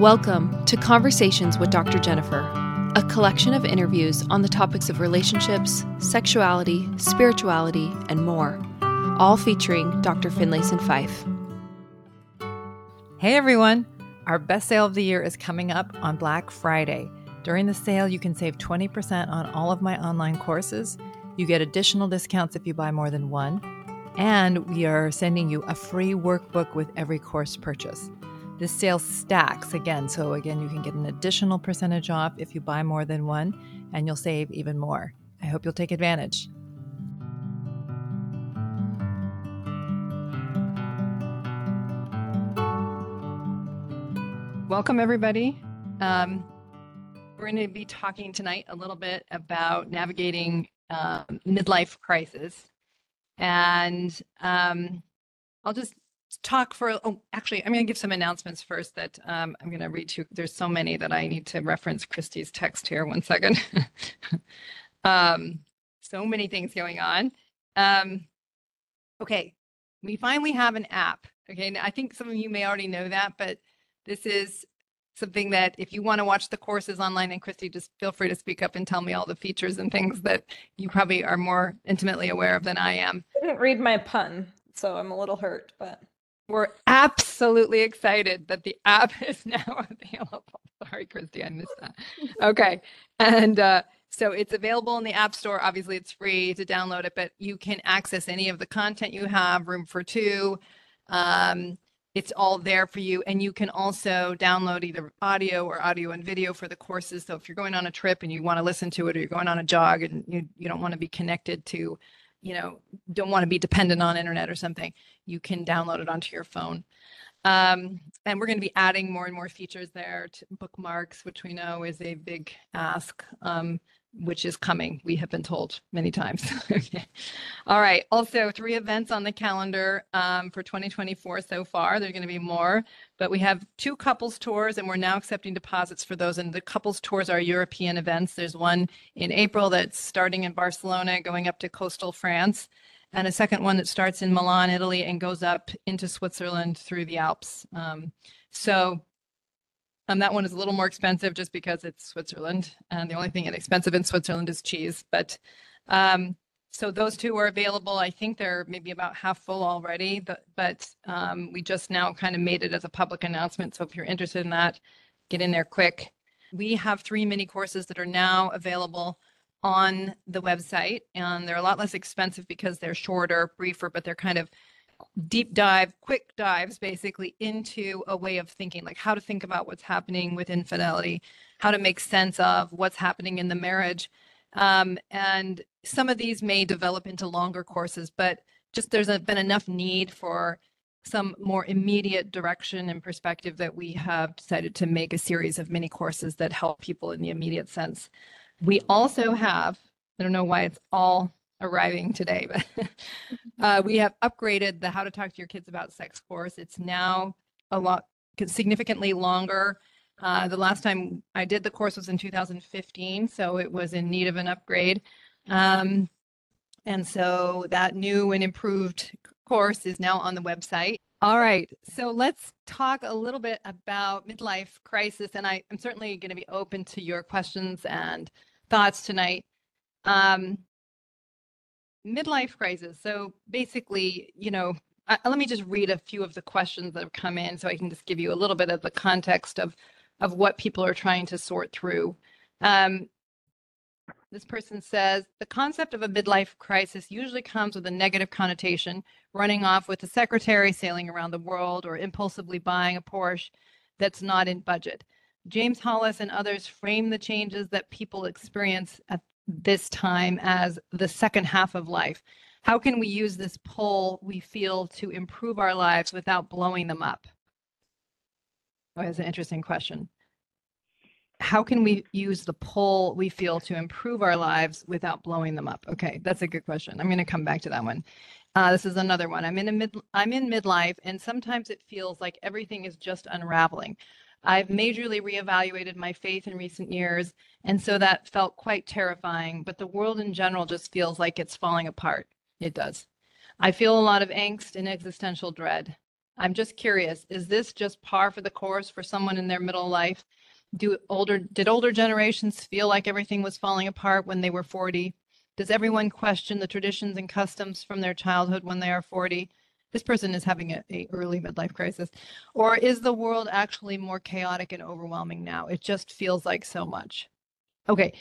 Welcome to Conversations with Dr. Jennifer, a collection of interviews on the topics of relationships, sexuality, spirituality, and more, all featuring Dr. Finlayson Fife. Hey everyone! Our best sale of the year is coming up on Black Friday. During the sale, you can save 20% on all of my online courses. You get additional discounts if you buy more than one. And we are sending you a free workbook with every course purchase. This sale stacks again, so again, you can get an additional percentage off if you buy more than one, and you'll save even more. I hope you'll take advantage. Welcome, everybody. Um, we're going to be talking tonight a little bit about navigating um, midlife crisis. And um, I'll just talk for oh actually i'm going to give some announcements first that um, i'm going to read to there's so many that i need to reference christy's text here. One second. Um, so many things going on. Um, okay. We finally have an app. Okay i think some of you may already know that but this is something that if you want to watch the courses online and christy just feel free to speak up and tell me all the features and things that you probably are more intimately aware of than i am. I didn't read my pun so i'm a little hurt but we're absolutely excited that the app is now available. Sorry, Christy, I missed that. Okay. And uh, so it's available in the App Store. Obviously, it's free to download it, but you can access any of the content you have, Room for Two. Um, it's all there for you. And you can also download either audio or audio and video for the courses. So if you're going on a trip and you want to listen to it, or you're going on a jog and you, you don't want to be connected to you know don't want to be dependent on internet or something you can download it onto your phone. Um, and we're going to be adding more and more features there to bookmarks which we know is a big ask. Um, which is coming. We have been told many times. okay. All right. Also, three events on the calendar um, for 2024 so far. There are going to be more, but we have two couples tours, and we're now accepting deposits for those. And the couples tours are European events. There's one in April that's starting in Barcelona, going up to coastal France, and a second one that starts in Milan, Italy, and goes up into Switzerland through the Alps. Um, so um, that one is a little more expensive just because it's Switzerland, and the only thing inexpensive in Switzerland is cheese. But um, so those two are available. I think they're maybe about half full already, but, but um, we just now kind of made it as a public announcement. So if you're interested in that, get in there quick. We have three mini courses that are now available on the website, and they're a lot less expensive because they're shorter, briefer, but they're kind of deep dive, quick dives basically into a way of thinking, like how to think about what's happening with infidelity, how to make sense of what's happening in the marriage. Um, and some of these may develop into longer courses, but just there's been enough need for some more immediate direction and perspective that we have decided to make a series of mini courses that help people in the immediate sense. We also have, I don't know why it's all arriving today, but uh, we have upgraded the How to Talk to Your Kids About Sex course. It's now a lot significantly longer. Uh, the last time I did the course was in 2015, so it was in need of an upgrade. Um, and so that new and improved course is now on the website. All right, so let's talk a little bit about midlife crisis, and I, am certainly going to be open to your questions and thoughts tonight. Um, midlife crisis. So basically, you know, uh, let me just read a few of the questions that have come in so I can just give you a little bit of the context of of what people are trying to sort through. Um, this person says the concept of a midlife crisis usually comes with a negative connotation, running off with a secretary, sailing around the world, or impulsively buying a Porsche that's not in budget. James Hollis and others frame the changes that people experience at this time as the second half of life. How can we use this pull we feel to improve our lives without blowing them up? Oh, that's an interesting question. How can we use the pull we feel to improve our lives without blowing them up? Okay, that's a good question. I'm going to come back to that one. Uh, this is another one. I'm in a mid. I'm in midlife, and sometimes it feels like everything is just unraveling. I've majorly reevaluated my faith in recent years, and so that felt quite terrifying. But the world in general just feels like it's falling apart. It does. I feel a lot of angst and existential dread. I'm just curious, is this just par for the course for someone in their middle life? Do older did older generations feel like everything was falling apart when they were 40? Does everyone question the traditions and customs from their childhood when they are 40? This person is having a, a early midlife crisis. Or is the world actually more chaotic and overwhelming now? It just feels like so much. Okay,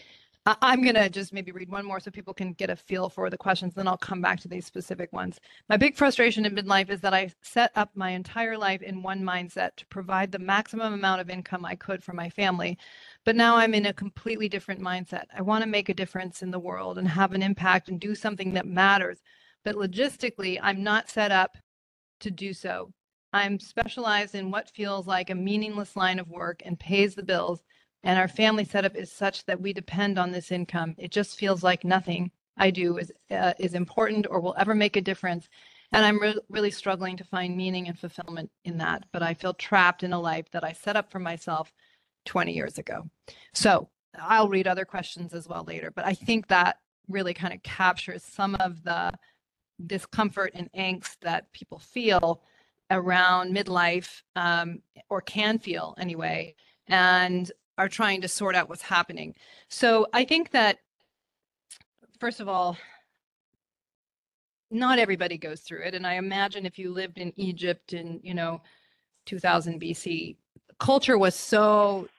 I'm going to just maybe read one more so people can get a feel for the questions, then I'll come back to these specific ones. My big frustration in midlife is that I set up my entire life in one mindset to provide the maximum amount of income I could for my family. But now I'm in a completely different mindset. I want to make a difference in the world and have an impact and do something that matters. But logistically, I'm not set up to do so. I'm specialized in what feels like a meaningless line of work and pays the bills and our family setup is such that we depend on this income. It just feels like nothing I do is uh, is important or will ever make a difference. And I'm re- really struggling to find meaning and fulfillment in that. But I feel trapped in a life that I set up for myself 20 years ago. So I'll read other questions as well later. But I think that really kind of captures some of the discomfort and angst that people feel around midlife um, or can feel anyway. And are trying to sort out what's happening. So I think that, first of all, not everybody goes through it. And I imagine if you lived in Egypt in, you know, 2000 BC, culture was so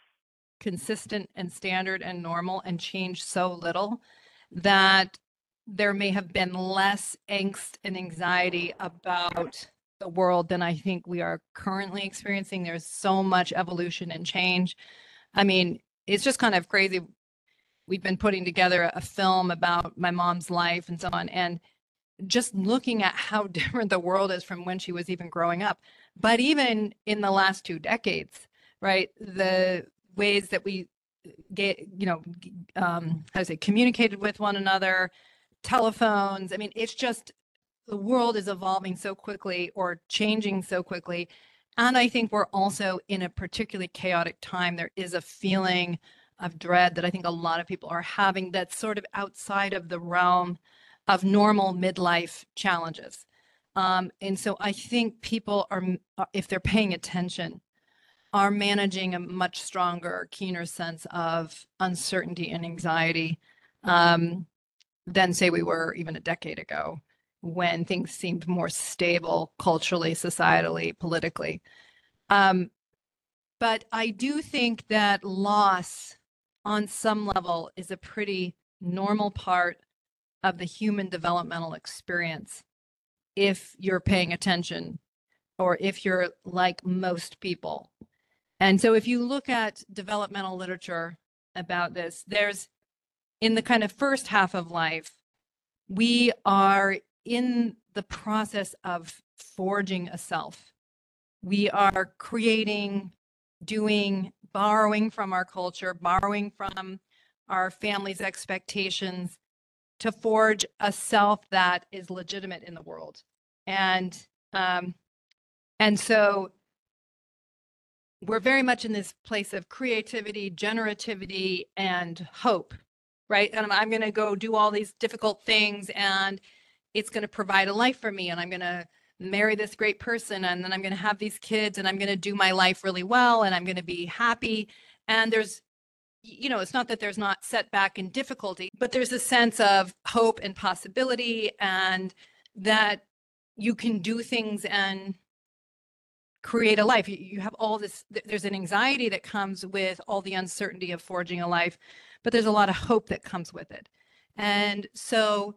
consistent and standard and normal and changed so little that there may have been less angst and anxiety about the world than I think we are currently experiencing. There's so much evolution and change. I mean, it's just kind of crazy. We've been putting together a film about my mom's life and so on. And just looking at how different the world is from when she was even growing up. But even in the last two decades, right? The ways that we get, you know, um, how to say, communicated with one another, telephones. I mean, it's just the world is evolving so quickly or changing so quickly and I think we're also in a particularly chaotic time. There is a feeling of dread that I think a lot of people are having that's sort of outside of the realm of normal midlife challenges. Um, and so I think people are, uh, if they're paying attention, are managing a much stronger, keener sense of uncertainty and anxiety um, than, say, we were even a decade ago when things seemed more stable culturally, societally, politically. Um, but I do think that loss on some level is a pretty normal part of the human developmental experience if you're paying attention or if you're like most people. And so if you look at developmental literature about this, there's in the kind of first half of life, we are in the process of forging a self. We are creating, doing, borrowing from our culture, borrowing from our family's expectations to forge a self that is legitimate in the world. And um, and so we're very much in this place of creativity, generativity, and hope, right? And I'm, I'm going to go do all these difficult things and it's going to provide a life for me and I'm going to marry this great person and then I'm going to have these kids and I'm going to do my life really well and I'm going to be happy. And there's, you know, it's not that there's not setback and difficulty, but there's a sense of hope and possibility and that you can do things and create a life. You, you have all this, there's an anxiety that comes with all the uncertainty of forging a life, but there's a lot of hope that comes with it. And so,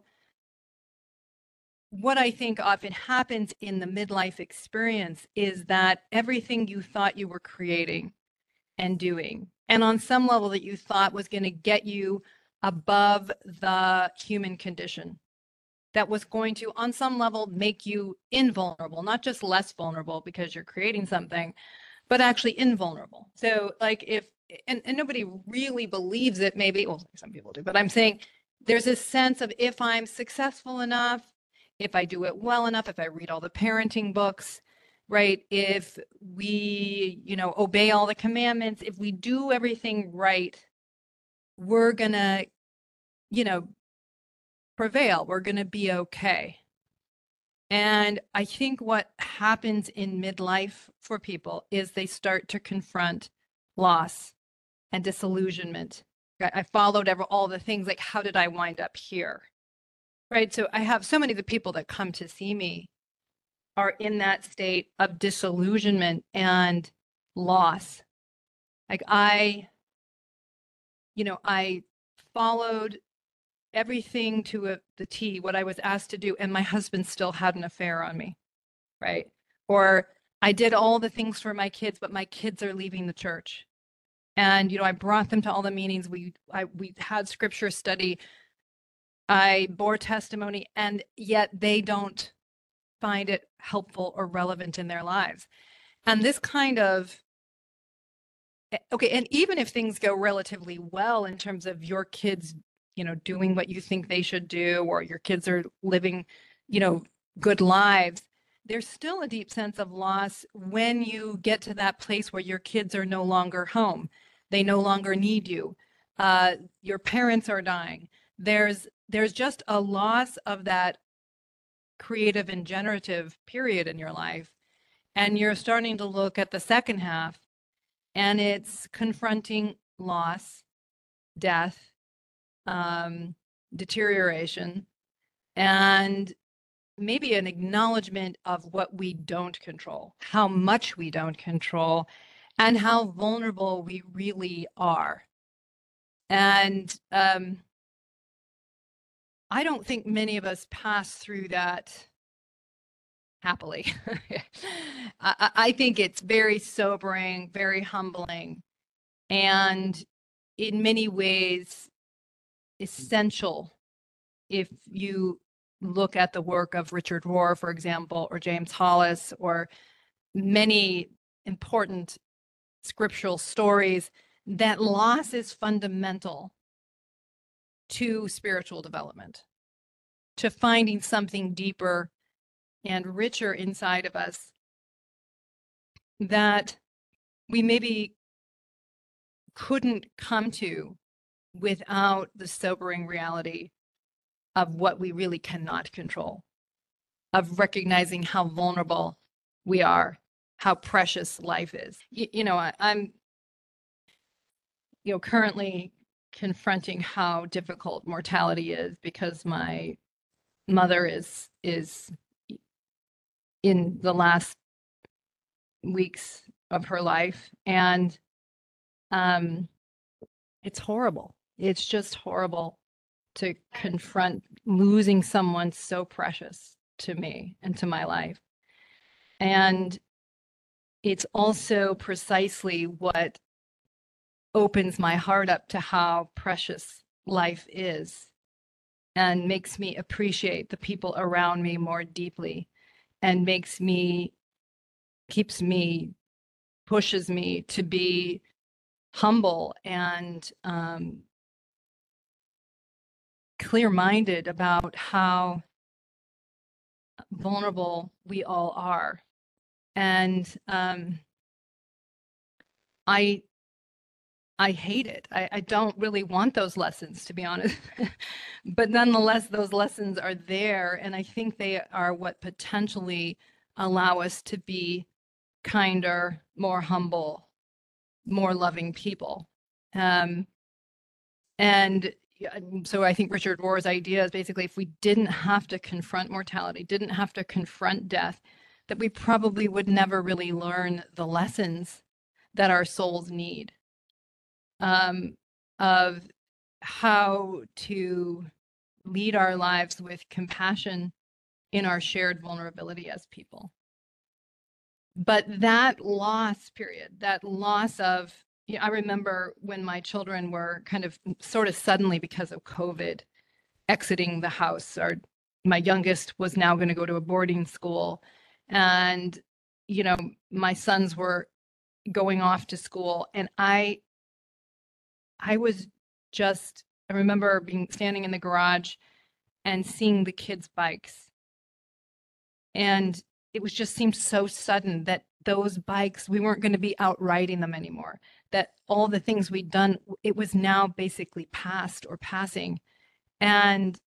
what I think often happens in the midlife experience is that everything you thought you were creating and doing, and on some level that you thought was going to get you above the human condition, that was going to, on some level, make you invulnerable, not just less vulnerable because you're creating something, but actually invulnerable. So, like, if, and, and nobody really believes it, maybe, well, some people do, but I'm saying there's a sense of if I'm successful enough, if I do it well enough, if I read all the parenting books, right? If we, you know, obey all the commandments, if we do everything right, we're to, you know, prevail. We're to be okay. And I think what happens in midlife for people is they start to confront loss and disillusionment. I followed ever all the things like, how did I wind up here? Right. So I have so many of the people that come to see me are in that state of disillusionment and loss. Like I, you know, I followed everything to a, the T, what I was asked to do, and my husband still had an affair on me, right? Or I did all the things for my kids, but my kids are leaving the church. And you know, I brought them to all the meetings. We I we had scripture study. I bore testimony, and yet they don't find it helpful or relevant in their lives. And this kind of eh, okay, and even if things go relatively well in terms of your kids you know doing what you think they should do or your kids are living you know good lives there's still a deep sense of loss when you get to that place where your kids are no longer home. They no longer need you. Uh, your parents are dying. There's there's just a loss of that creative and generative period in your life and you're starting to look at the second half and it's confronting loss death um, deterioration, and maybe an acknowledgement of what we don't control, how much we don't control, and how vulnerable we really are. And um, I don't think many of us pass through that happily. I, I think it's very sobering, very humbling, and in many ways, Mm-hmm. essential if you look at the work of Richard Rohr, for example, or James Hollis, or many important scriptural stories, that loss is fundamental to spiritual development, to finding something deeper and richer inside of us that we maybe couldn't come to without the sobering reality of what we really cannot control, of recognizing how vulnerable we are, how precious life is. You, you know, I, I'm, you know, currently confronting how difficult mortality is because my mother is is in the last weeks of her life and um it's horrible it's just horrible to confront losing someone so precious to me and to my life. And it's also precisely what opens my heart up to how precious life is and makes me appreciate the people around me more deeply and makes me keeps me pushes me to be humble and um, clear minded about how vulnerable we all are. And um, I I hate it. I, I don't really want those lessons, to be honest. but nonetheless, those lessons are there. And I think they are what potentially allow us to be kinder, more humble, more loving people. Um, and so I think Richard Rohr's idea is basically if we didn't have to confront mortality, didn't have to confront death, that we probably would never really learn the lessons that our souls need um, of how to lead our lives with compassion in our shared vulnerability as people. But that loss period, that loss of yeah, I remember when my children were kind of mm, sort of suddenly because of COVID exiting the house. Our my youngest was now going to go to a boarding school, and you know my sons were going off to school, and I I was just I remember being standing in the garage and seeing the kids' bikes, and it was just seemed so sudden that those bikes we weren't going to be out riding them anymore that all the things we'd done, it was now basically past or passing. And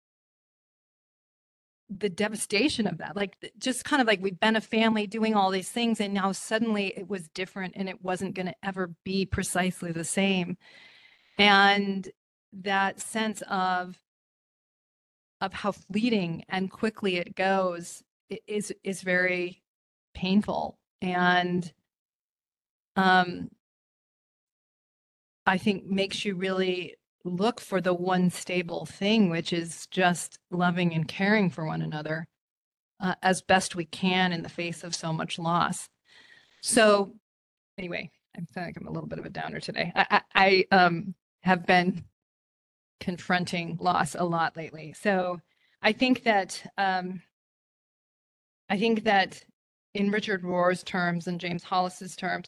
the devastation of that like just kind of like we've been a family doing all these things and now suddenly it was different and it wasn't going to ever be precisely the same and that sense of of how fleeting and quickly it goes is is very painful and um i think makes you really look for the one stable thing which is just loving and caring for one another uh, as best we can in the face of so much loss. So anyway i feel like i'm a little bit of a downer today. I i, I um have been confronting loss a lot lately. So i think that um i think that in richard rohr's terms and james hollis's terms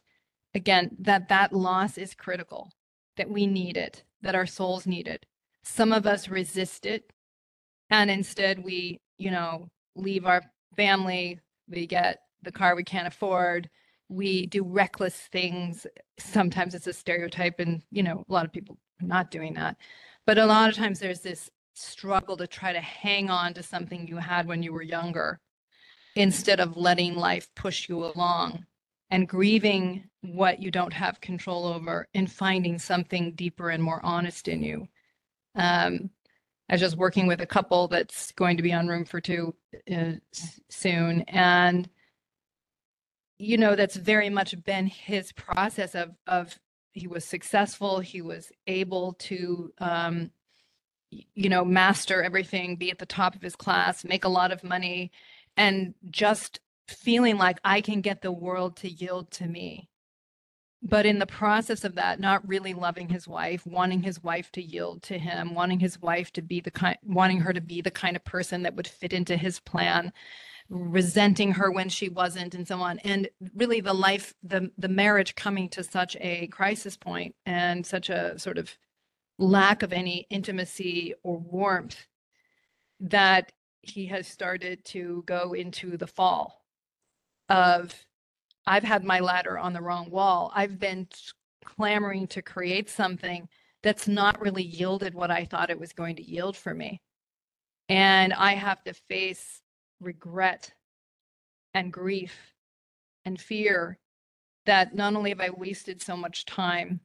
again that that loss is critical that we need it that our souls need it some of us resist it and instead we you know leave our family we get the car we can't afford we do reckless things. Sometimes it's a stereotype and you know a lot of people are not doing that. But a lot of times there's this struggle to try to hang on to something you had when you were younger instead of letting life push you along and grieving what you don't have control over and finding something deeper and more honest in you. Um, I was just working with a couple that's going to be on Room for Two uh, soon, and you know that's very much been his process of of he was successful, he was able to um, you know master everything, be at the top of his class, make a lot of money, and just feeling like I can get the world to yield to me. But in the process of that, not really loving his wife, wanting his wife to yield to him, wanting his wife to be the kind, wanting her to be the kind of person that would fit into his plan, resenting her when she wasn't, and so on. And really, the life, the the marriage coming to such a crisis point and such a sort of lack of any intimacy or warmth that he has started to go into the fall of I've had my ladder on the wrong wall. I've been clamoring to create something that's not really yielded what I thought it was going to yield for me. And I have to face regret and grief and fear that not only have I wasted so much time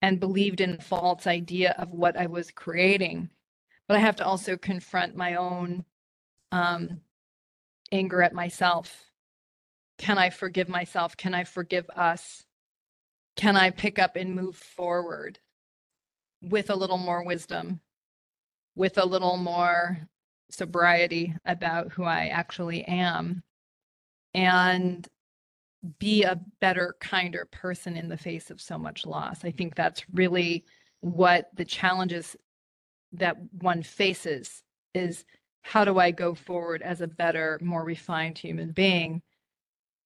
and believed in a false idea of what I was creating, but I have to also confront my own um, anger at myself can I forgive myself? Can I forgive us? Can I pick up and move forward with a little more wisdom, with a little more sobriety about who I actually am, and be a better, kinder person in the face of so much loss? I think that's really what the challenges that one faces is how do I go forward as a better, more refined human being?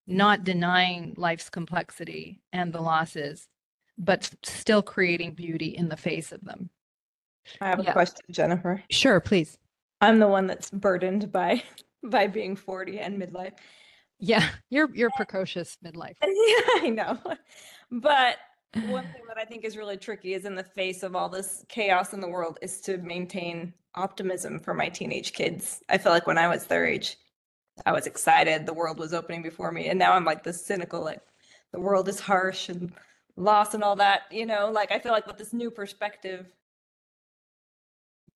Not denying life's complexity and the losses, but still creating beauty in the face of them. I have a Yeah. question, Jennifer. Sure, please. I'm the one that's burdened by by being 40 and midlife. Yeah, you're you're precocious midlife. Yeah, I know. But one thing that I think is really tricky is in the face of all this chaos in the world is to maintain optimism for my teenage kids. I feel like when I was their age, I was excited, the world was opening before me, and now I'm like this cynical, like the world is harsh and loss and all that, you know, like I feel like with this new perspective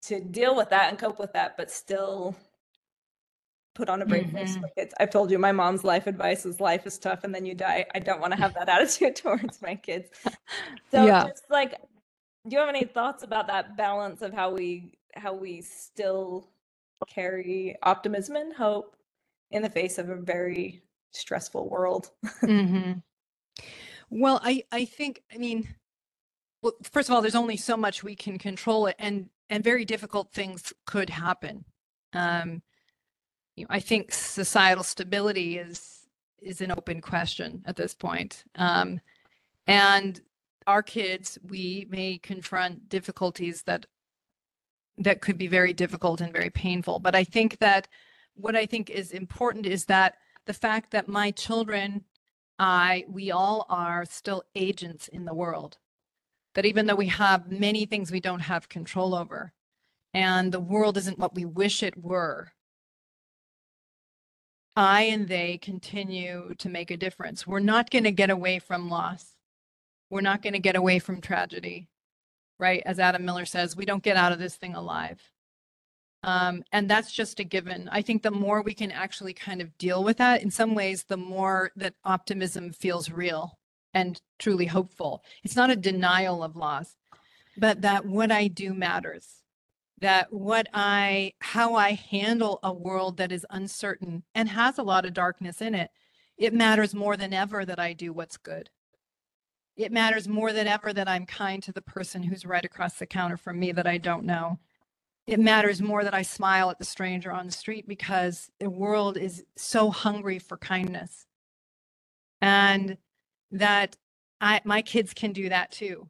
to deal with that and cope with that, but still put on a brave face Mhm. for kids. I've told you my mom's life advice is life is tough and then you die. I don't want to have that attitude towards my kids. So Yeah. just like do you have any thoughts about that balance of how we how we still carry optimism and hope in the face of a very stressful world? hmm Well, I I think I mean, well, first of all, there's only so much we can control it, and and very difficult things could happen. Um, you know, I think societal stability is is an open question at this point. Um, and our kids, we may confront difficulties that that could be very difficult and very painful. But I think that what I think is important is that the fact that my children, I, we all are still agents in the world. That even though we have many things we don't have control over, and the world isn't what we wish it were, I and they continue to make a difference. We're not going to get away from loss. We're not going to get away from tragedy, right? As Adam Miller says, we don't get out of this thing alive. Um, and that's just a given. I think the more we can actually kind of deal with that, in some ways, the more that optimism feels real and truly hopeful. It's not a denial of loss, but that what I do matters. That what I, how I handle a world that is uncertain and has a lot of darkness in it, it matters more than ever that I do what's good. It matters more than ever that I'm kind to the person who's right across the counter from me that I don't know it matters more that I smile at the stranger on the street because the world is so hungry for kindness. And that I my kids can do that too.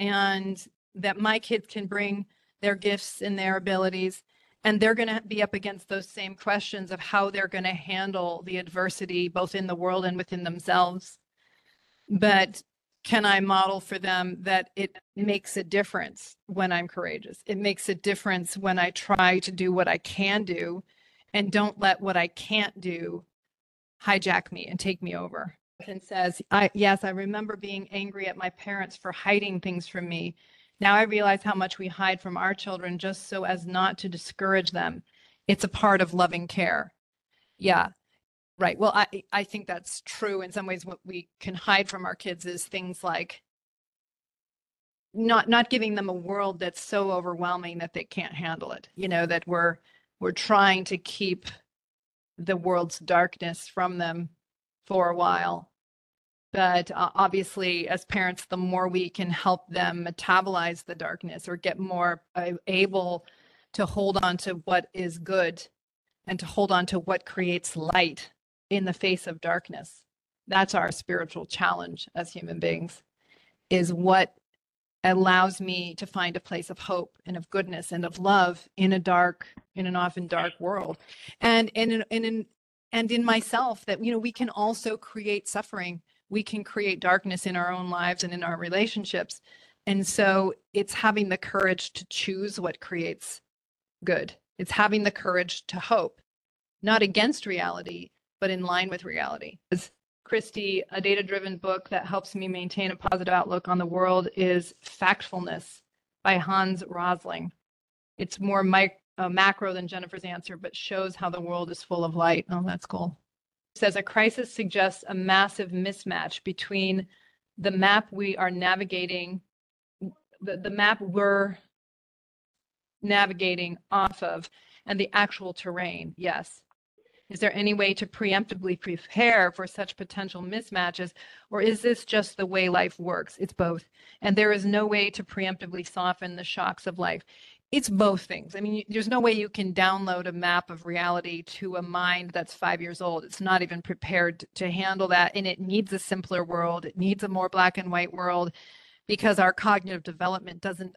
And that my kids can bring their gifts and their abilities and they're going to be up against those same questions of how they're going to handle the adversity both in the world and within themselves. But can I model for them that it makes a difference when I'm courageous? It makes a difference when I try to do what I can do and don't let what I can't do hijack me and take me over. And says, I, yes, I remember being angry at my parents for hiding things from me. Now I realize how much we hide from our children just so as not to discourage them. It's a part of loving care. Yeah. Right. Well, I I think that's true in some ways. What we can hide from our kids is things like not not giving them a world that's so overwhelming that they can't handle it. You know that we're we're trying to keep the world's darkness from them for a while. But uh, obviously, as parents, the more we can help them metabolize the darkness or get more uh, able to hold on to what is good and to hold on to what creates light in the face of darkness. That's our spiritual challenge as human beings, is what allows me to find a place of hope and of goodness and of love in a dark, in an often dark world. And in, in, in and in myself that you know we can also create suffering we can create darkness in our own lives and in our relationships and so it's having the courage to choose what creates good it's having the courage to hope not against reality but in line with reality. As Christy, a data driven book that helps me maintain a positive outlook on the world is Factfulness by Hans Rosling. It's more mic- uh, macro than Jennifer's answer, but shows how the world is full of light. Oh, that's cool. It says a crisis suggests a massive mismatch between the map we are navigating, the, the map we're navigating off of, and the actual terrain. Yes. Is there any way to preemptively prepare for such potential mismatches, or is this just the way life works? It's both. And there is no way to preemptively soften the shocks of life. It's both things. I mean, there's no way you can download a map of reality to a mind that's five years old. It's not even prepared to handle that. And it needs a simpler world, it needs a more black and white world because our cognitive development doesn't,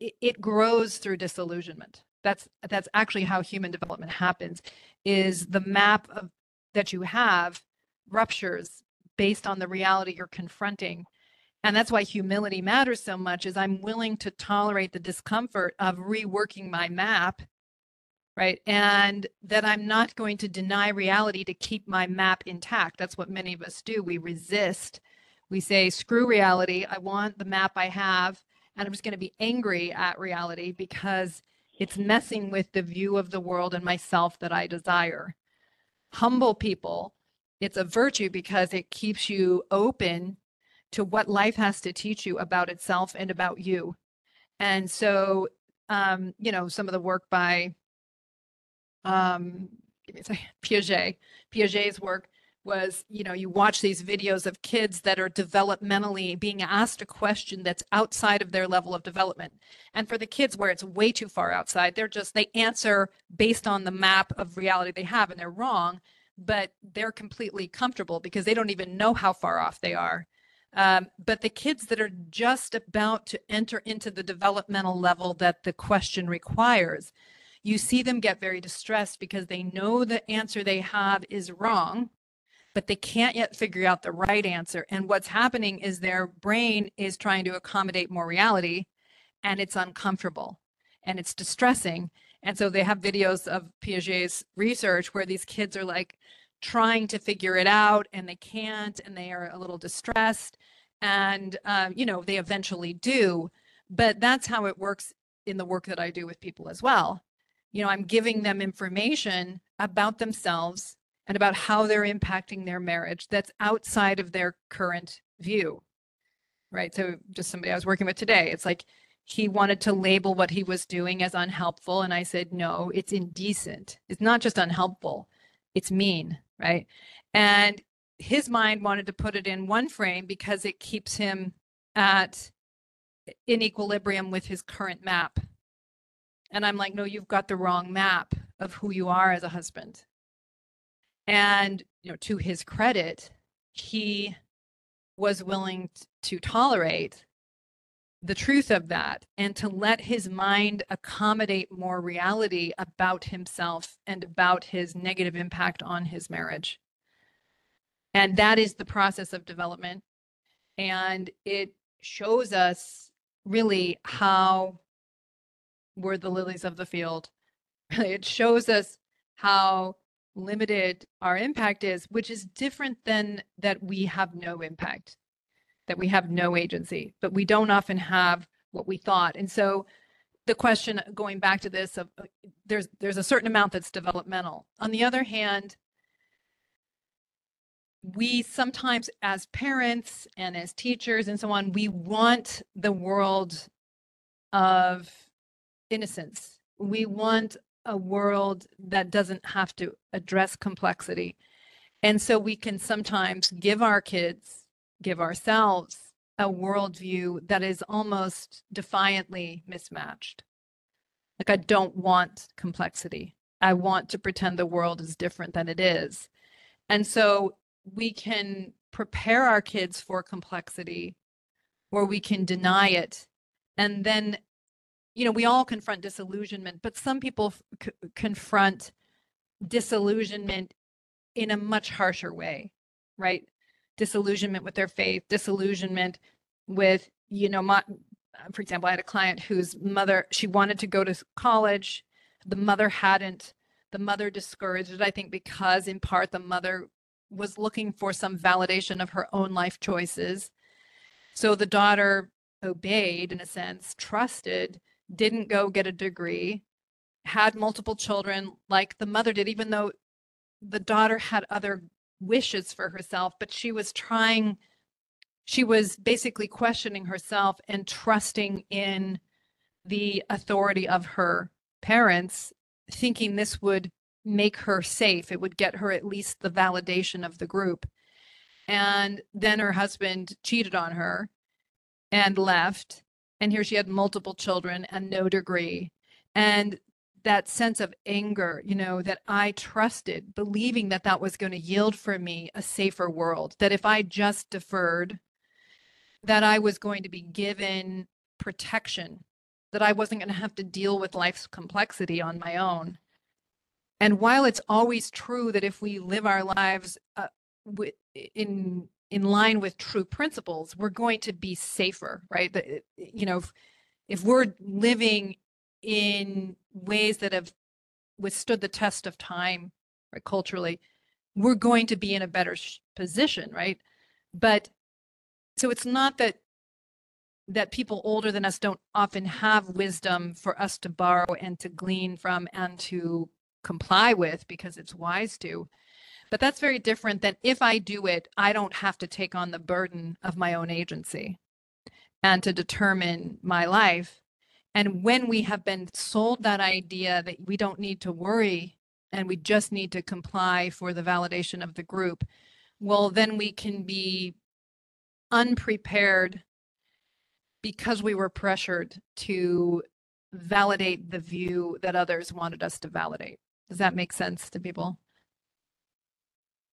it, grows through disillusionment that's that's actually how human development happens is the map of, that you have ruptures based on the reality you're confronting. And that's why humility matters so much is i'm willing to tolerate the discomfort of reworking my map right? And that i'm not going to deny reality to keep my map intact. That's what many of us do. We resist. We say screw reality. I want the map i have and i'm just going to be angry at reality because it's messing with the view of the world and myself that I desire. Humble people, it's a virtue because it keeps you open to what life has to teach you about itself and about you. And so, um, you know, some of the work by um, give me a second, Piaget, Piaget's work was you know you watch these videos of kids that are developmentally being asked a question that's outside of their level of development. And for the kids where it's way too far outside they're just they answer based on the map of reality they have and they're wrong but they're completely comfortable because they don't even know how far off they are. Um, but the kids that are just about to enter into the developmental level that the question requires you see them get very distressed because they know the answer they have is wrong but they can't yet figure out the right answer. And what's happening is their brain is trying to accommodate more reality and it's uncomfortable and it's distressing. And so they have videos of Piaget's research where these kids are like trying to figure it out and they can't and they are a little distressed. And, um, you know, they eventually do. But that's how it works in the work that I do with people as well. You know, I'm giving them information about themselves and about how they're impacting their marriage that's outside of their current view. Right. So, just somebody I was working with today, it's like he wanted to label what he was doing as unhelpful. And I said, no, it's indecent. It's not just unhelpful, it's mean. Right. And his mind wanted to put it in one frame because it keeps him at in equilibrium with his current map. And I'm like, no, you've got the wrong map of who you are as a husband. And, you know, to his credit, he was willing to tolerate the truth of that and to let his mind accommodate more reality about himself and about his negative impact on his marriage. And that is the process of development. And it shows us really how we're the lilies of the field. It shows us how limited our impact is, which is different than that we have no impact, that we have no agency, but we don't often have what we thought. And so the question going back to this of uh, there's there's a certain amount that's developmental. On the other hand, we sometimes as parents and as teachers and so on, we want the world of innocence. We want a world that doesn't have to address complexity. And so we can sometimes give our kids, give ourselves a worldview that is almost defiantly mismatched. Like, I don't want complexity. I want to pretend the world is different than it is. And so we can prepare our kids for complexity or we can deny it. And then you know, we all confront disillusionment, but some people c- confront disillusionment in a much harsher way, right? Disillusionment with their faith, disillusionment with, you know, my, for example, I had a client whose mother, she wanted to go to college. The mother hadn't. The mother discouraged it, I think, because in part the mother was looking for some validation of her own life choices. So the daughter obeyed, in a sense, trusted didn't go mm-hmm. get a degree, had multiple children like the mother did, even though the daughter had other wishes for herself, but she was trying, she was basically questioning herself and trusting in the authority of her parents, thinking this would make her safe. It would get her at least the validation of the group. And then her husband cheated on her and left and here she had multiple children and no degree. And that sense of anger you know that i trusted believing that that was going to yield for me a safer world that if i just deferred that i was going to be given protection that i wasn't going to have to deal with life's complexity on my own. And while it's always true that if we live our lives uh, in in line with true principles, we're going to be safer, right? That eh, you know, if, if we're living in ways that have withstood the test of time, right, culturally, we're going to be in a better sh- position, right? But so it's not that that people older than us don't often have wisdom for us to borrow and to glean from and to comply with because it's wise to but that's very different than if I do it, I don't have to take on the burden of my own agency and to determine my life. And when we have been sold that idea that we don't need to worry and we just need to comply for the validation of the group, well, then we can be unprepared because we were pressured to validate the view that others wanted us to validate. Does that make sense to people?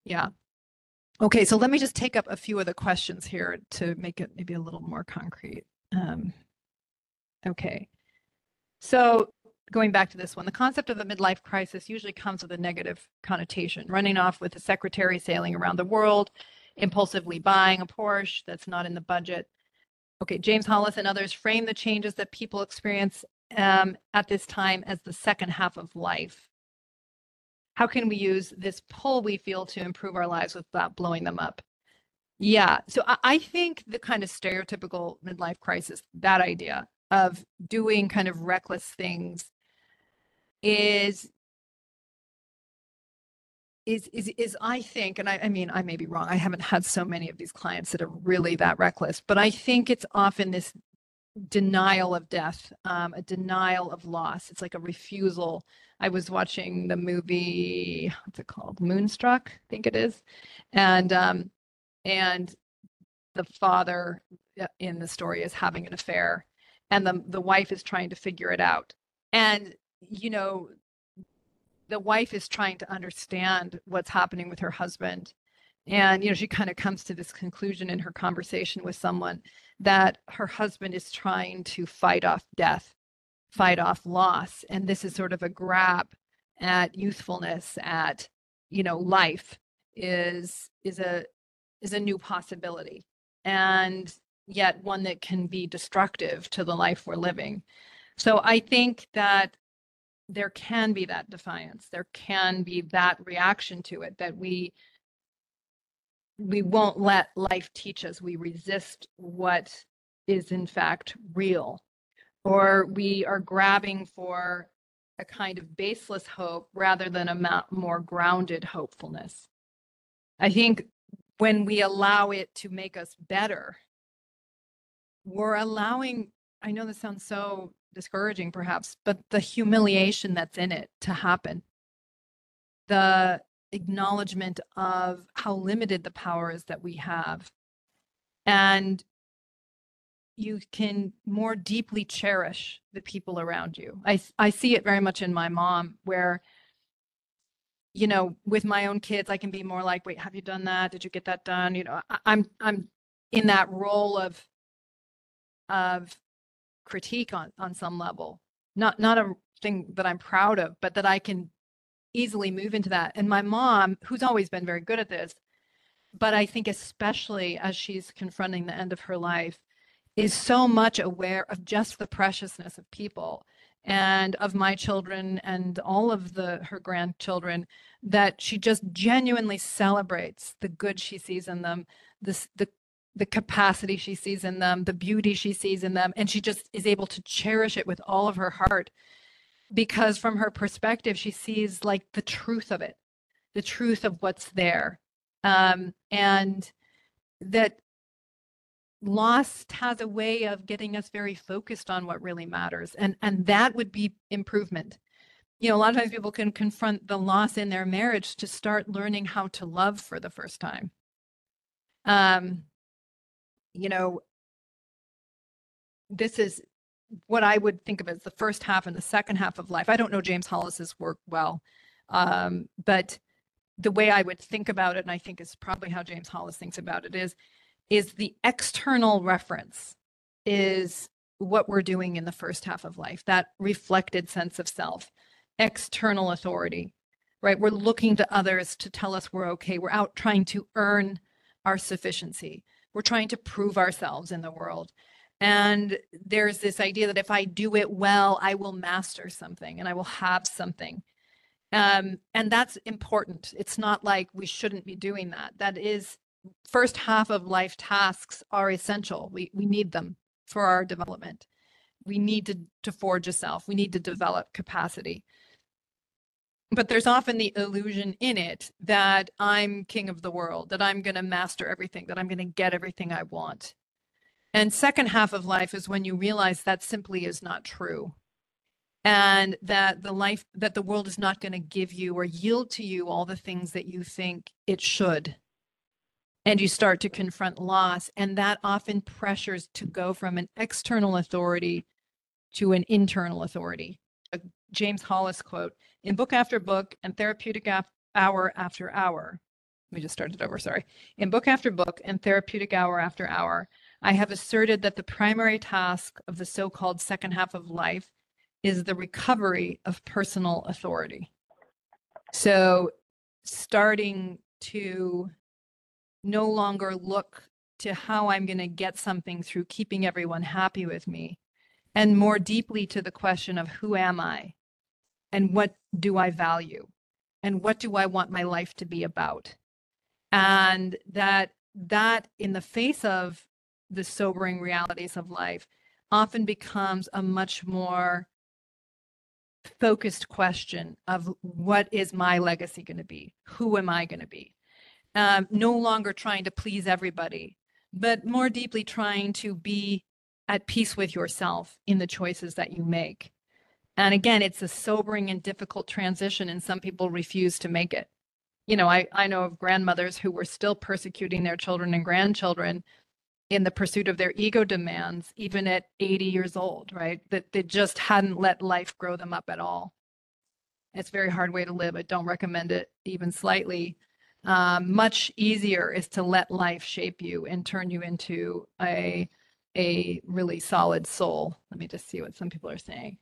Yeah. Okay, so let me just take up a few of the questions here to make it maybe a little more concrete. Um, okay. So going back to this one, the concept of a midlife crisis usually comes with a negative connotation, running off with a secretary sailing around the world, impulsively buying a Porsche that's not in the budget. Okay, James Hollis and others frame the changes that people experience um, at this time as the second half of life? How can we use this pull we feel to improve our lives without blowing them up? Yeah, so I, I think the kind of stereotypical midlife crisis, that idea of doing kind of reckless things is is is is I think, and I, I mean I may be wrong. I haven't had so many of these clients that are really that reckless, but I think it's often this denial of death, um, a denial of loss. It's like a refusal. I was watching the movie, what's it called? Moonstruck, I think it is, and um, and the father uh, in the story is having an affair, and the the wife is trying to figure it out, and you know the wife is trying to understand what's happening with her husband. And you know she kind of comes to this conclusion in her conversation with someone that her husband is trying to fight off death fight off loss and this is sort of a grab at youthfulness at you know life is is a is a new possibility and yet one that can be destructive to the life we're living. So i think that there can be that defiance there can be that reaction to it that we we won't let life teach us. We resist what is in fact real or we are grabbing for a kind of baseless hope rather than a more grounded hopefulness i think when we allow it to make us better we're allowing i know this sounds so discouraging perhaps, but the humiliation that's in it to happen, the acknowledgement of how limited the power is that we have. And you can more deeply cherish the people around you. I, I see it very much in my mom, where, you know, with my own kids, I can be more like, wait, have you done that? Did you get that done? You know, I, I'm I'm in that role of of critique on on some level not not a thing that i'm proud of but that i can easily move into that and my mom who's always been very good at this but i think especially as she's confronting the end of her life is so much aware of just the preciousness of people and of my children and all of the her grandchildren that she just genuinely celebrates the good she sees in them the the capacity she sees in them, the beauty she sees in them, and she just is able to cherish it with all of her heart because from her perspective she sees like the truth of it, the truth of what's there. Um, and that loss has a way of getting us very focused on what really matters and and that would be improvement you know a lot of times people can confront the loss in their marriage to start learning how to love for the first time um you know, this is what I would think of as the first half and the second half of life. I don't know James Hollis's work well, um, but the way I would think about it, and I think is probably how James Hollis thinks about it, is is the external reference is what we're doing in the first half of life, that reflected sense of self, external authority, right? We're looking to others to tell us we're okay. We're out trying to earn our sufficiency. We're trying to prove ourselves in the world. And there's this idea that if I do it well, I will master something and I will have something. Um, and that's important. It's not like we shouldn't be doing that. That is, first half of life tasks are essential. We, we need them for our development. We need to, to forge a self. We need to develop capacity but there's often the illusion in it that I'm king of the world, that I'm going to master everything, that I'm going to get everything I want. And second half of life is when you realize that simply is not true. And that the life that the world is not going to give you or yield to you all the things that you think it should. And you start to confront loss. And that often pressures to go from an external authority to an internal authority. A James Hollis quote in book after book and therapeutic af- hour after hour. We just started over, sorry. In book after book and therapeutic hour after hour, I have asserted that the primary task of the so called second half of life is the recovery of personal authority. So, starting to no longer look to how I'm going to get something through keeping everyone happy with me and more deeply to the question of who am I and what do I value and what do I want my life to be about? And that that in the face of the sobering realities of life often becomes a much more focused question of what is my legacy going to be? Who am I going to be? Um, no longer trying to please everybody, but more deeply trying to be at peace with yourself in the choices that you make. And again, it's a sobering and difficult transition, and some people refuse to make it. You know, I, I know of grandmothers who were still persecuting their children and grandchildren in the pursuit of their ego demands, even at 80 years old, right? That they just hadn't let life grow them up at all. It's a very hard way to live. I don't recommend it even slightly. Um, much easier is to let life shape you and turn you into a a really solid soul. Let me just see what some people are saying.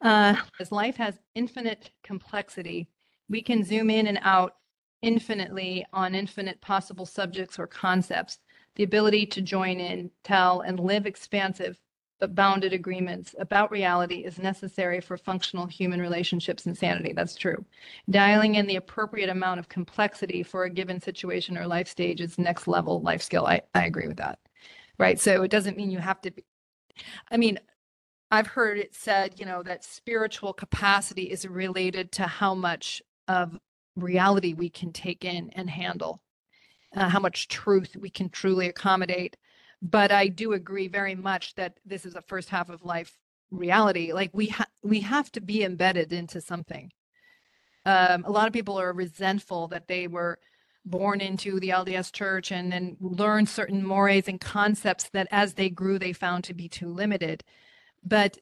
Uh, as life has infinite complexity, we can zoom in and out infinitely on infinite possible subjects or concepts the ability to join in, tell, and live expansive but bounded agreements about reality is necessary for functional human relationships and sanity. That's true. Dialing in the appropriate amount of complexity for a given situation or life stage is next level life skill. I, I agree with that. Right. So it doesn't mean you have to be, I mean, I've heard it said, you know, that spiritual capacity is related to how much of reality we can take in and handle uh, how much truth we can truly accommodate. But I do agree very much that this is a first half of life reality. Like we ha- we have to be embedded into something. Um, a lot of people are resentful that they were born into the LDS church and then learned certain mores and concepts that as they grew they found to be too limited. But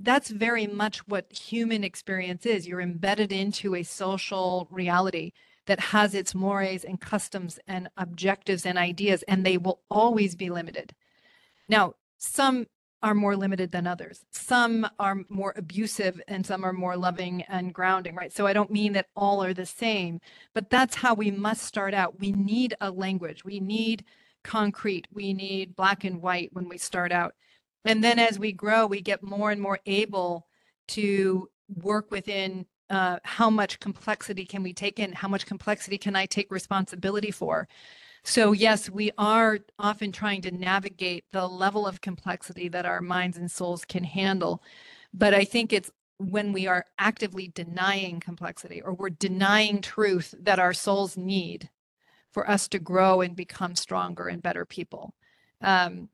that's very much what human experience is. You're embedded into a social reality that has its mores and customs and objectives and ideas, and they will always be limited. Now, some are more limited than others. Some are more abusive and some are more loving and grounding, right? So I don't mean that all are the same, but that's how we must start out. We need a language. We need concrete. We need black and white when we start out. And then as we grow, we get more and more able to work within uh, how much complexity can we take in? How much complexity can I take responsibility for? So, yes, we are often trying to navigate the level of complexity that our minds and souls can handle. But I think it's when we are actively denying complexity or we're denying truth that our souls need for us to grow and become stronger and better people. Um,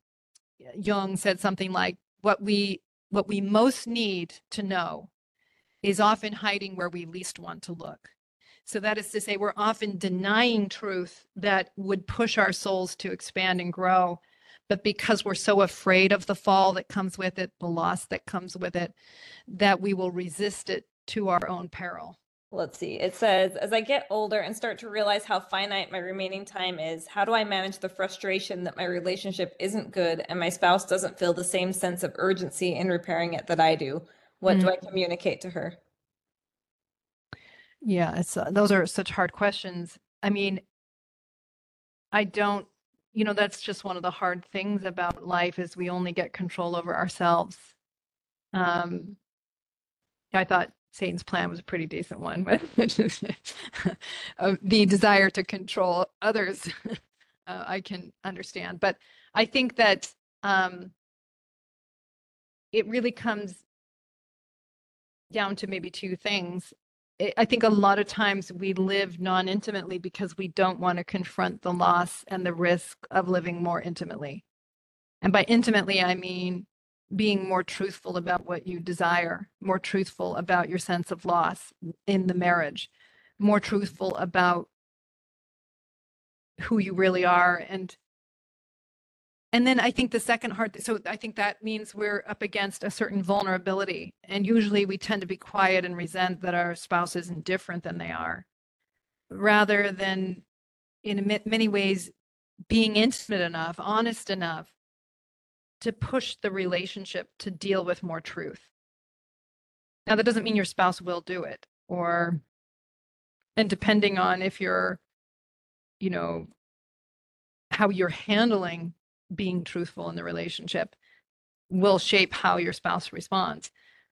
Jung said something like, "What we what we most need to know is often hiding where we least want to look. So that is to say, we're often denying truth that would push our souls to expand and grow. But because we're so afraid of the fall that comes with it, the loss that comes with it, that we will resist it to our own peril. Let's see. It says, as I get older and start to realize how finite my remaining time is, how do I manage the frustration that my relationship isn't good and my spouse doesn't feel the same sense of urgency in repairing it that I do? What do I mm. communicate to her? Yeah, it's uh, those are such hard questions. I mean, I don't, you know, that's just one of the hard things about life is we only get control over ourselves. Um, I thought Satan's plan was a pretty decent one, but uh, the desire to control others, uh, I can understand. But I think that um, it really comes down to maybe two things. I think a lot of times we live non intimately because we don't want to confront the loss and the risk of living more intimately. And by intimately, I mean being more truthful about what you desire, more truthful about your sense of loss in the marriage, more truthful about who you really are and and then I think the second hard, so I think that means we're up against a certain vulnerability. And usually we tend to be quiet and resent that our spouse isn't different than they are, rather than in many ways being intimate enough, honest enough to push the relationship to deal with more truth. Now, that doesn't mean your spouse will do it, or, and depending on if you're, you know, how you're handling being truthful in the relationship will shape how your spouse responds.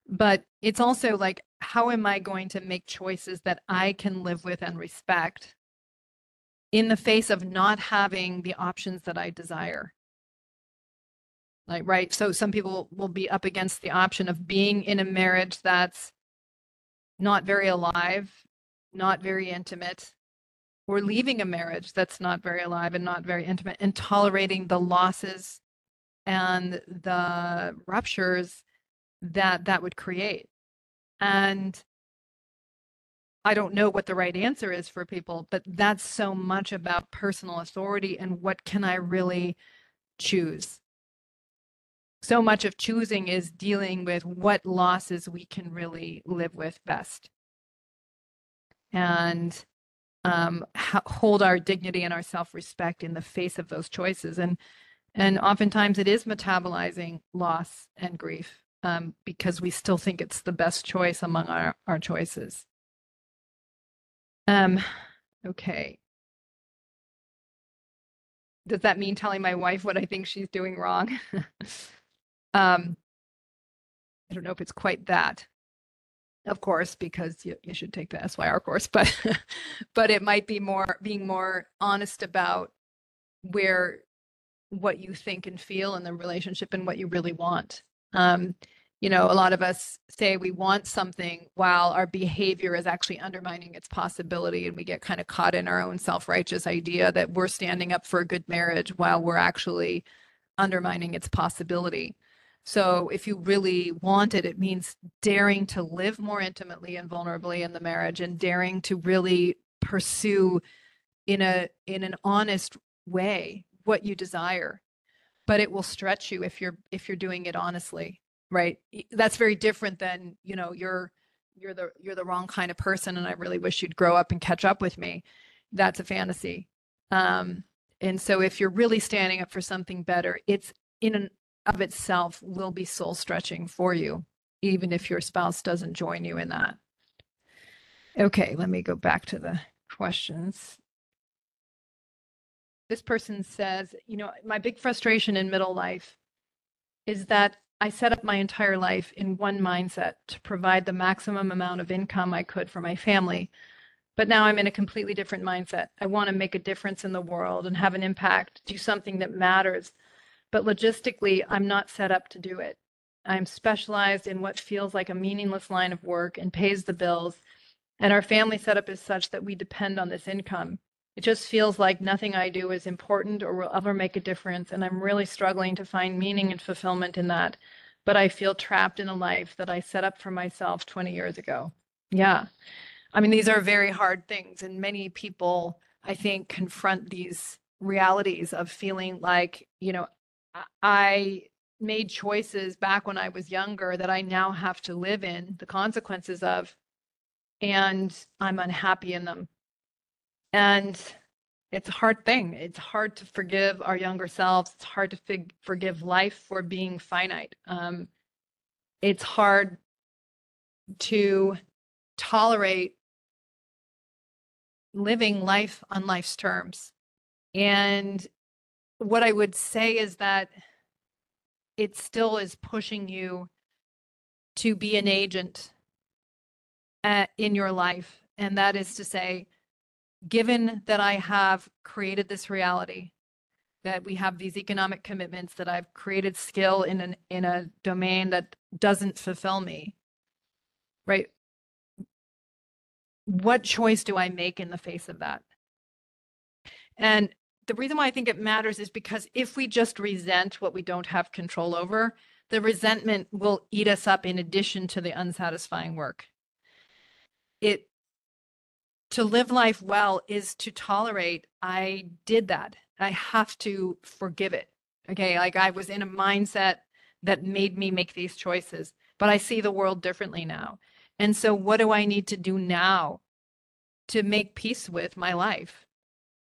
But it's also like, how am I going to make choices that I can live with and respect in the face of not having the options that I desire? Like, right. So some people will be up against the option of being in a marriage that's not very alive, not very intimate, or leaving a marriage that's not very alive and not very intimate and tolerating the losses and the ruptures that that would create. And I don't know what the right answer is for people, but that's so much about personal authority and what can I really choose. So much of choosing is dealing with what losses we can really live with best. And um, hold our dignity and our self-respect in the face of those choices. And and oftentimes it is metabolizing loss and grief um, because we still think it's the best choice among our, our choices. Um, okay. Does that mean telling my wife what I think she's doing wrong? um, I don't know if it's quite that, of course, because you, you should take the SYR course, but but it might be more being more honest about where what you think and feel and the relationship and what you really want. Um, you know, a lot of us say we want something while our behavior is actually undermining its possibility. And we get kind of caught in our own self righteous idea that we're standing up for a good marriage while we're actually undermining its possibility. So if you really want it, it means daring to live more intimately and vulnerably in the marriage and daring to really pursue in a in an honest way what you desire. But it will stretch you if you're if you're doing it honestly right? That's very different than you know you're you're the you're the wrong kind of person and i really wish you'd grow up and catch up with me. That's a fantasy. Um and so if you're really standing up for something better it's in and of itself will be soul stretching for you even if your spouse doesn't join you in that okay let me go back to the questions this person says, you know, my big frustration in middle life is that I set up my entire life in one mindset to provide the maximum amount of income I could for my family. But now I'm in a completely different mindset. I want to make a difference in the world and have an impact, do something that matters. But logistically, I'm not set up to do it. I'm specialized in what feels like a meaningless line of work and pays the bills. And our family setup is such that we depend on this income. It just feels like nothing I do is important or will ever make a difference. And I'm really struggling to find meaning and fulfillment in that. But I feel trapped in a life that I set up for myself 20 years ago. Yeah. I mean, these are very hard things. And many people, I think, confront these realities of feeling like, you know, I made choices back when I was younger that I now have to live in the consequences of, and I'm unhappy in them and it's a hard thing. It's hard to forgive our younger selves. It's hard to fig- forgive life for being finite. Um, it's hard to tolerate living life on life's terms. And what I would say is that it still is pushing you to be an agent at, uh, in your life. And that is to say, given that I have created this reality, that we have these economic commitments, that I've created skill in an in a domain that doesn't fulfill me, right? What choice do I make in the face of that? And the reason why I think it matters is because if we just resent what we don't have control over, the resentment will eat us up in addition to the unsatisfying work. It to live life well is to tolerate i did that. I have to forgive it. Okay like i was in a mindset that made me make these choices but i see the world differently now. And so what do i need to do now to make peace with my life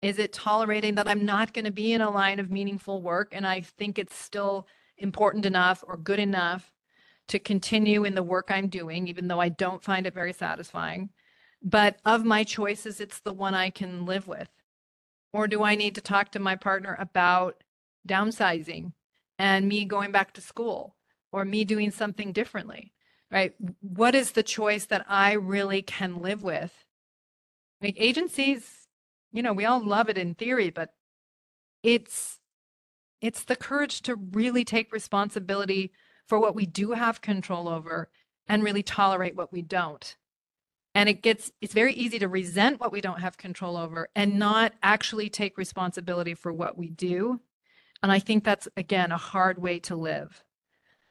is it tolerating that i'm not going to be in a line of meaningful work and i think it's still important enough or good enough to continue in the work i'm doing even though i don't find it very satisfying but of my choices, it's the one I can live with. Or do I need to talk to my partner about downsizing and me going back to school? or me doing something differently, right? What is the choice that I really can live with? Like agencies, you know, we all love it in theory, but it's it's the courage to really take responsibility for what we do have control over and really tolerate what we don't. And it gets it's very easy to resent what we don't have control over and not actually take responsibility for what we do. And i think that's again a hard way to live.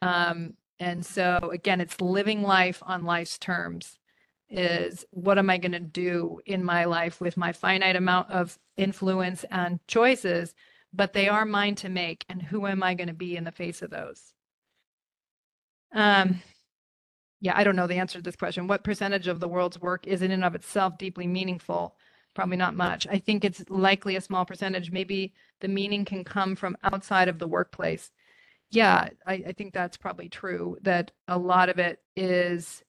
Um, and so again it's living life on life's terms is what am i going to do in my life with my finite amount of influence and choices but they are mine to make and who am i going to be in the face of those um, yeah, I don't know the answer to this question. What percentage of the world's work is in and of itself deeply meaningful? Probably not much. I think it's likely a small percentage. Maybe the meaning can come from outside of the workplace. Yeah, I, I think that's probably true, that a lot of it is,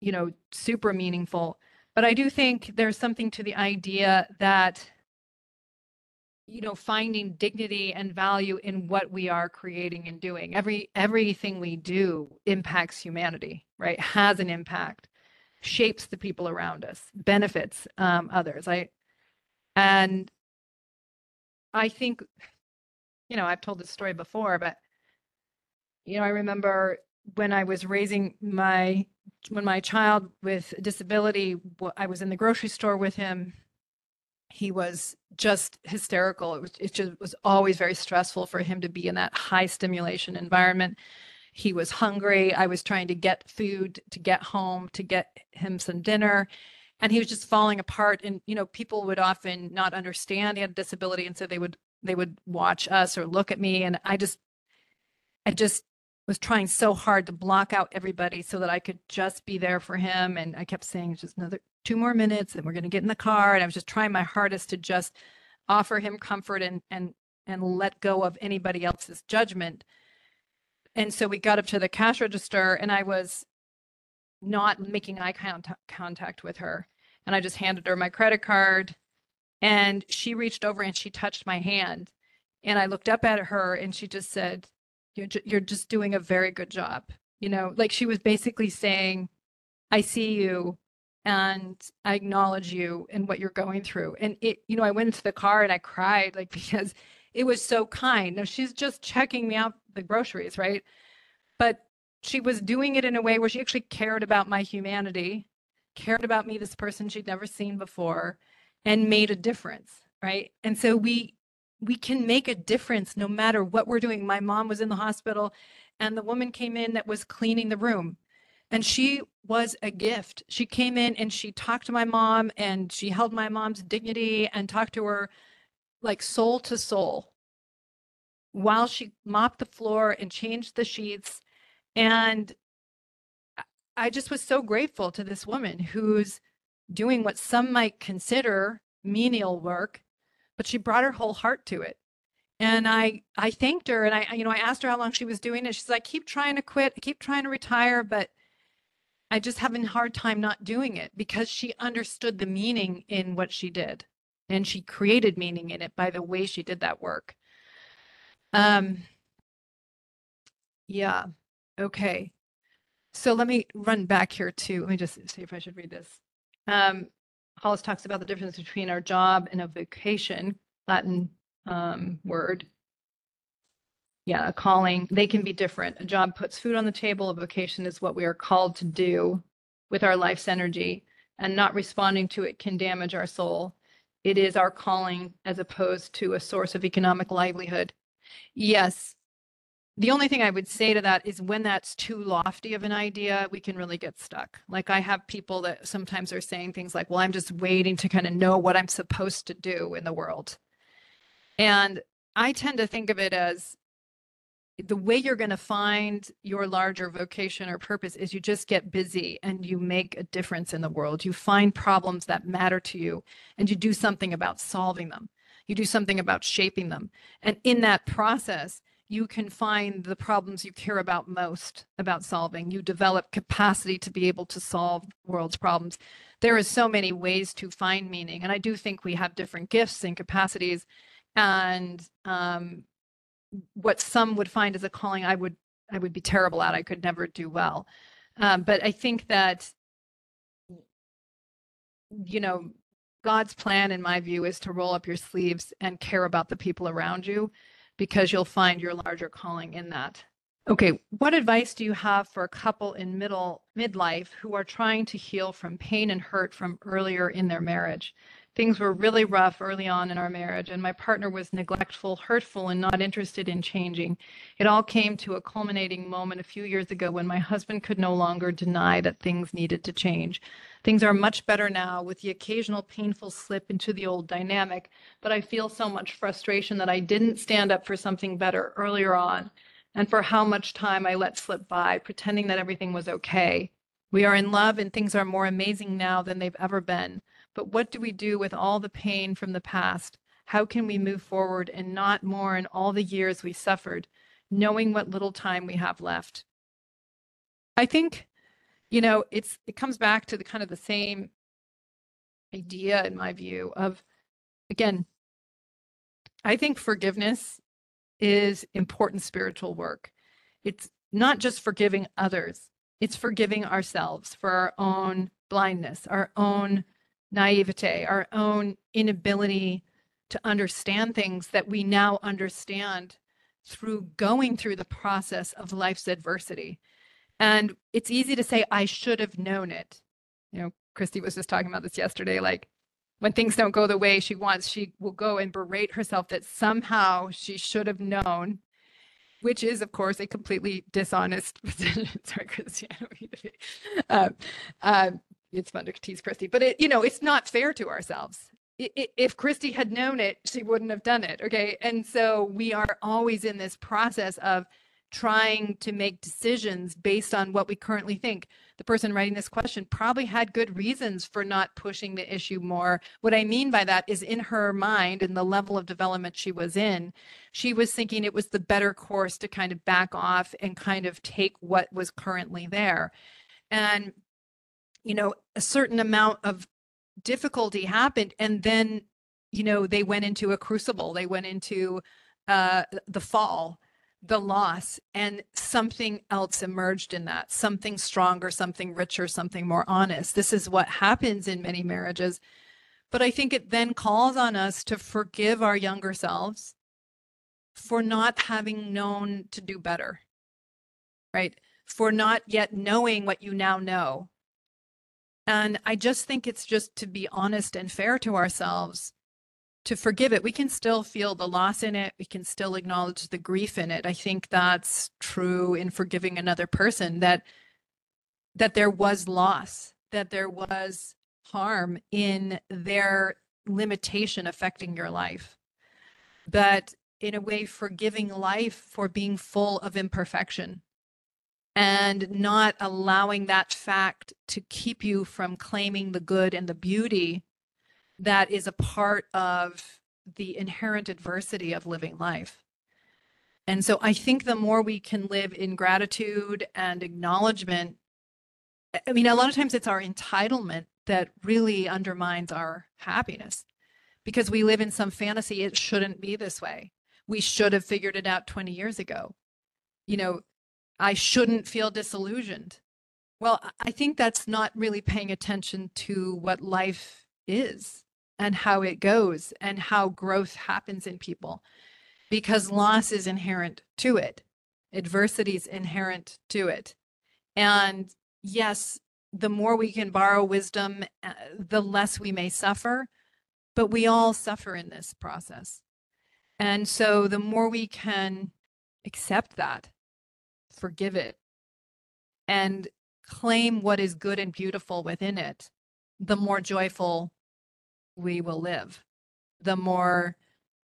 you know, super meaningful. But I do think there's something to the idea that you know finding dignity and value in what we are creating and doing. Every everything we do impacts humanity right? Has an impact. Shapes the people around us. Benefits um, others. I and i think you know i've told this story before but you know i remember when i was raising my when my child with disability i was in the grocery store with him he was just hysterical. It was it just was always very stressful for him to be in that high stimulation environment. He was hungry. I was trying to get food to get home to get him some dinner and he was just falling apart and you know people would often not understand he had a disability and so they would they would watch us or look at me and I just I just was trying so hard to block out everybody so that I could just be there for him. And I kept saying just another two more minutes and we're going to get in the car. And i was just trying my hardest to just offer him comfort and and and let go of anybody else's judgment. And so we got up to the cash register and i was not making eye contact, contact with her. And i just handed her my credit card and she reached over and she touched my hand. And i looked up at her and she just said you're, ju- you're just doing a very good job you know like she was basically saying i see you and I acknowledge you and what you're going through. And it, you know, I went into the car and I cried like because it was so kind. Now she's just checking me out the groceries, right? But she was doing it in a way where she actually cared about my humanity, cared about me, this person she'd never seen before, and made a difference, right? And so we we can make a difference no matter what we're doing. My mom was in the hospital and the woman came in that was cleaning the room and she was a gift. She came in and she talked to my mom and she held my mom's dignity and talked to her like soul to soul while she mopped the floor and changed the sheets. And I just was so grateful to this woman who's doing what some might consider menial work, but she brought her whole heart to it. And I I thanked her and I you know I asked her how long she was doing it. She's like, keep trying to quit, I keep trying to retire, but I just having a hard time not doing it because she understood the meaning in what she did. And she created meaning in it by the way she did that work. Um, yeah. Okay. So let me run back here too. Let me just see if I should read this. Um, Hollis talks about the difference between our job and a vocation, Latin um, word yeah, a calling, they can be different. A job puts food on the table, a vocation is what we are called to do with our life's energy, and not responding to it can damage our soul. It is our calling as opposed to a source of economic livelihood. Yes. The only thing I would say to that is when that's too lofty of an idea, we can really get stuck. Like I have people that sometimes are saying things like, well, I'm just waiting to kind of know what I'm supposed to do in the world. And I tend to think of it as the way you're going to find your larger vocation or purpose is you just get busy and you make a difference in the world. You find problems that matter to you and you do something about solving them. You do something about shaping them. And in that process, you can find the problems you care about most about solving. You develop capacity to be able to solve world's problems. There is so many ways to find meaning. And I do think we have different gifts and capacities. And um, what some would find as a calling, I would I would be terrible at. I could never do well. Um, but I think that, you know, God's plan, in my view, is to roll up your sleeves and care about the people around you because you'll find your larger calling in that. Okay, what advice do you have for a couple in middle midlife who are trying to heal from pain and hurt from earlier in their marriage? Things were really rough early on in our marriage, and my partner was neglectful, hurtful, and not interested in changing. It all came to a culminating moment a few years ago when my husband could no longer deny that things needed to change. Things are much better now with the occasional painful slip into the old dynamic, but I feel so much frustration that I didn't stand up for something better earlier on and for how much time I let slip by, pretending that everything was okay. We are in love and things are more amazing now than they've ever been. But what do we do with all the pain from the past? How can we move forward and not mourn all the years we suffered, knowing what little time we have left? I think you know it's it comes back to the kind of the same idea in my view of again i think forgiveness is important spiritual work it's not just forgiving others it's forgiving ourselves for our own blindness our own naivete our own inability to understand things that we now understand through going through the process of life's adversity and it's easy to say, I should have known it. You know, Christy was just talking about this yesterday. Like when things don't go the way she wants, she will go and berate herself that somehow she should have known, which is, of course, a completely dishonest position. Sorry, be. Uh, uh, it's fun to tease Christy, but it, you know, it's not fair to ourselves. if Christy had known it, she wouldn't have done it. Okay. And so we are always in this process of trying to make decisions based on what we currently think. The person writing this question probably had good reasons for not pushing the issue more. What I mean by that is in her mind and the level of development she was in, she was thinking it was the better course to kind of back off and kind of take what was currently there. And, you know, a certain amount of difficulty happened. And then, you know, they went into a crucible, they went into uh, the fall the loss and something else emerged in that something stronger something richer something more honest this is what happens in many marriages but i think it then calls on us to forgive our younger selves for not having known to do better right for not yet knowing what you now know and i just think it's just to be honest and fair to ourselves to forgive it, we can still feel the loss in it. We can still acknowledge the grief in it. I think that's true in forgiving another person that that there was loss, that there was harm in their limitation affecting your life. But in a way, forgiving life for being full of imperfection and not allowing that fact to keep you from claiming the good and the beauty that is a part of the inherent adversity of living life. And so I think the more we can live in gratitude and acknowledgement, I mean, a lot of times it's our entitlement that really undermines our happiness because we live in some fantasy. It shouldn't be this way. We should have figured it out 20 years ago. You know, I shouldn't feel disillusioned. Well, I think that's not really paying attention to what life is and how it goes and how growth happens in people because loss is inherent to it. Adversity is inherent to it. And yes the more we can borrow wisdom uh, the less we may suffer but we all suffer in this process. And so the more we can accept that forgive it and claim what is good and beautiful within it the more joyful we will live, the more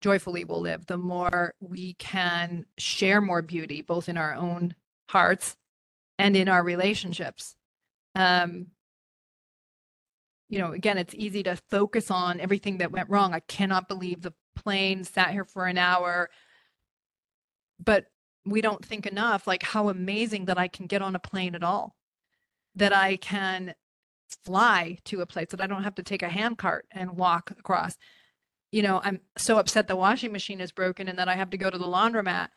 joyfully we'll live, the more we can share more beauty, both in our own hearts and in our relationships. Um, you know, again, it's easy to focus on everything that went wrong. I cannot believe the plane sat here for an hour. But we don't think enough like how amazing that I can get on a plane at all, that I can fly to a place that I don't have to take a hand cart and walk across. You know, I'm so upset the washing machine is broken and that I have to go to the laundromat.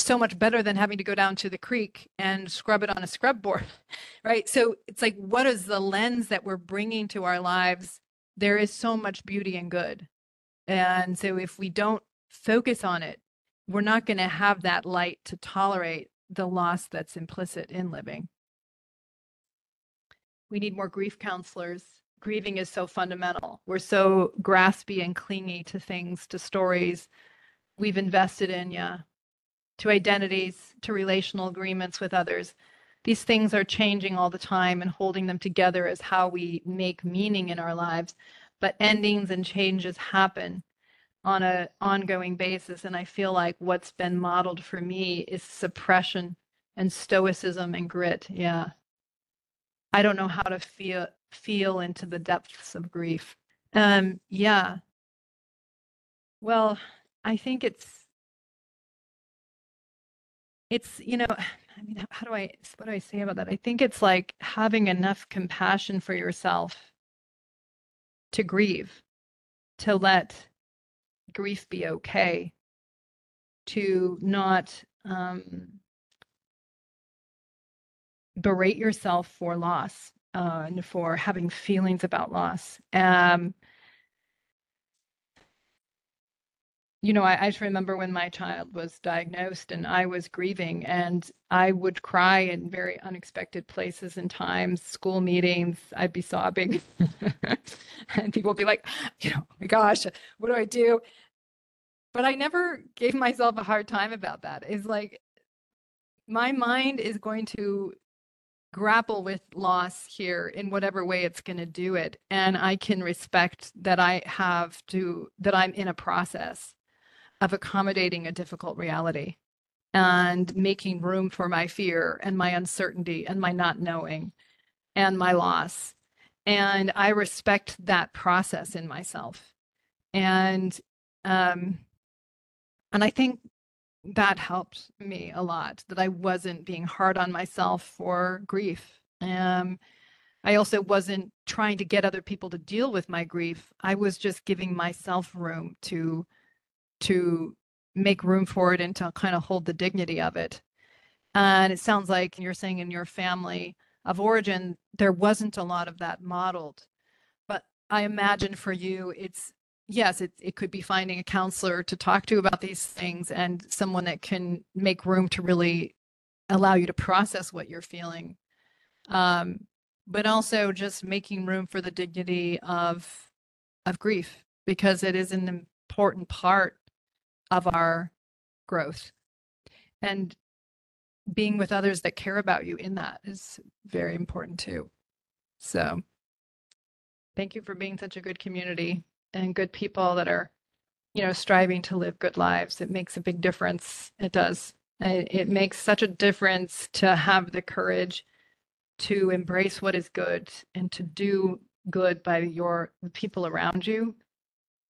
so much better than having to go down to the creek and scrub it on a scrub board, right? So it's like, what is the lens that we're bringing to our lives? There is so much beauty and good. And so if we don't focus on it, we're not going to have that light to tolerate the loss that's implicit in living. We need more grief counselors. Grieving is so fundamental. We're so graspy and clingy to things, to stories we've invested in, yeah, to identities, to relational agreements with others. These things are changing all the time, and holding them together is how we make meaning in our lives. But endings and changes happen on an ongoing basis. And I feel like what's been modeled for me is suppression and stoicism and grit. Yeah. I don't know how to feel feel into the depths of grief. Um, yeah. Well, I think it's it's you know i mean how do i what do i say about that i think it's like having enough compassion for yourself to grieve to let grief be okay to not um, berate yourself for loss uh, and for having feelings about loss um, you know, I, I just remember when my child was diagnosed and I was grieving, and I would cry in very unexpected places and times, school meetings, I'd be sobbing. and people would be like, you know, oh my gosh, what do I do? But I never gave myself a hard time about that. It's like my mind is going to grapple with loss here in whatever way it's going to do it and i can respect that i have to that i'm in a process of accommodating a difficult reality and making room for my fear and my uncertainty and my not knowing and my loss. And I respect that process in myself. And um, and I think that helped me a lot that I wasn't being hard on myself for grief. Um, I also wasn't trying to get other people to deal with my grief. I was just giving myself room to to make room for it and to kind of hold the dignity of it. And it sounds like you're saying in your family of origin, there wasn't a lot of that modeled. But I imagine for you, it's yes, it, it could be finding a counselor to talk to about these things and someone that can make room to really allow you to process what you're feeling. Um, but also just making room for the dignity of of grief because it is an important part of our growth. And being with others that care about you in that is very important too. So thank you for being such a good community and good people that are, you know, striving to live good lives. It makes a big difference. It does. It, makes such a difference to have the courage to embrace what is good and to do good by your the people around you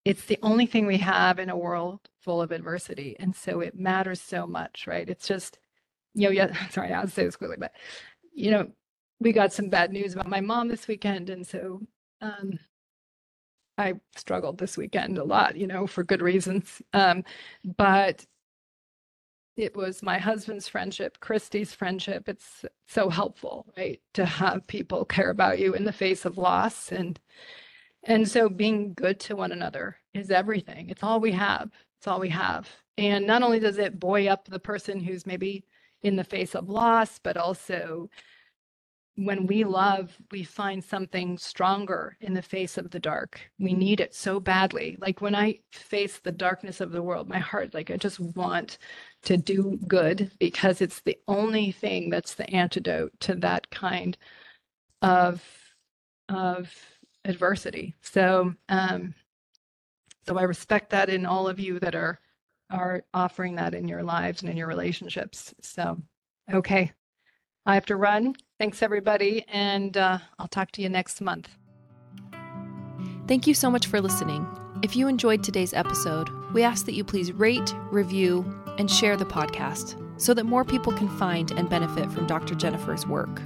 it's the only thing we have in a world full of adversity. And so it matters so much, right? It's just, you know, yeah, sorry, I'll say this quickly, but, you know, we got some bad news about my mom this weekend. And so um, I struggled this weekend a lot, you know, for good reasons. Um, but it was my husband's friendship, Christy's friendship. It's so helpful, right? To have people care about you in the face of loss and and so being good to one another is everything. It's all we have. It's all we have. And not only does it buoy up the person who's maybe in the face of loss, but also when we love, we find something stronger in the face of the dark. We need it so badly. Like when I face the darkness of the world, my heart, like I just want to do good because it's the only thing that's the antidote to that kind of of adversity. So, um, so I respect that in all of you that are are offering that in your lives and in your relationships. So, okay, I have to run. Thanks everybody, and uh, I'll talk to you next month. Thank you so much for listening. If you enjoyed today's episode, we ask that you please rate, review, and share the podcast so that more people can find and benefit from Dr. Jennifer's work.